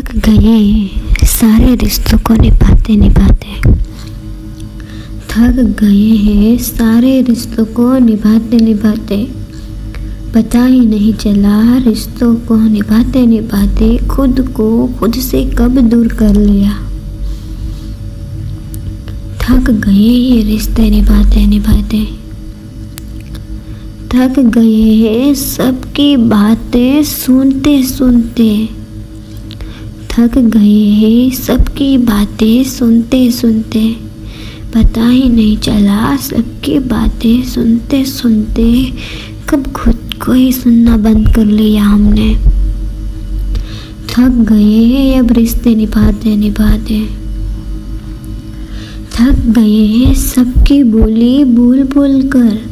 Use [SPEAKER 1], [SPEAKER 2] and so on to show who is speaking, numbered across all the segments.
[SPEAKER 1] थक गए, सारे रिश्तों को निभाते निभाते। थक गए हैं, सारे रिश्तों को निभाते निभाते। पता ही नहीं चला, रिश्तों को निभाते निभाते खुद को खुद से कब दूर कर लिया। थक गए ये रिश्ते निभाते निभाते। थक गए हैं, सबकी बातें सुनते सुनते। थक गए हैं, सबकी बातें सुनते सुनते। पता ही नहीं चला, सबकी बातें सुनते सुनते कब खुद को ही सुनना बंद कर लिया हमने। थक गए हैं, अब रिश्ते निभाते निभाते। थक गए हैं, सबकी बोली बोल बोल कर।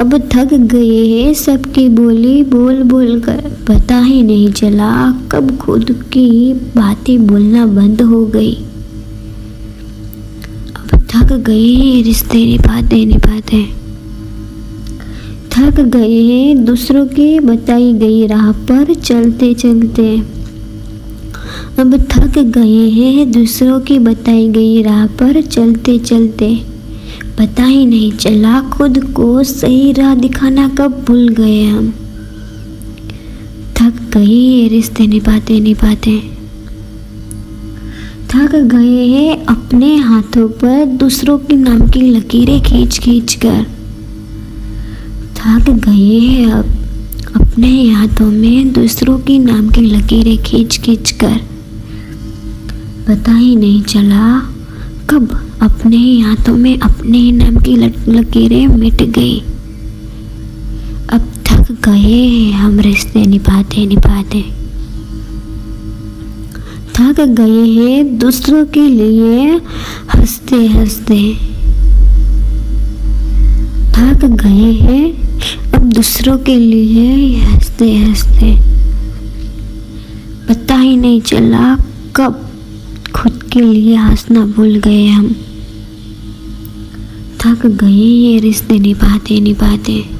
[SPEAKER 1] अब थक गए हैं सबकी बोली, बोल बोल कर। पता ही नहीं चला कब खुद की बातें बोलना बंद हो गई। अब थक गए हैं रिश्ते निभाते निभाते। थक गए हैं दूसरों की बताई गई राह पर चलते चलते। अब थक गए हैं दूसरों की बताई गई राह पर चलते चलते। पता ही नहीं चला खुद को सही राह दिखाना कब भूल गए हम। थक गए ये रिश्ते निभाते निभाते। थक गए हैं अपने हाथों पर दूसरों के नाम की लकीरें खींच खींच कर। थक गए हैं अब अपने हाथों में दूसरों के नाम की लकीरें खींच खींच कर। पता ही नहीं चला कब अपने ही हाथों में अपने ही नाम की लकीरें मिट गई। अब थक गए हम रिश्ते निभाते निभाते। थक गए हैं दूसरों के लिए हँसते हँसते। थक गए हैं अब दूसरों के लिए हँसते हँसते। पता ही नहीं चला कब खुद के लिए हंसना भूल गए हम। थक गए ये रिश्ते निभाते निभाते।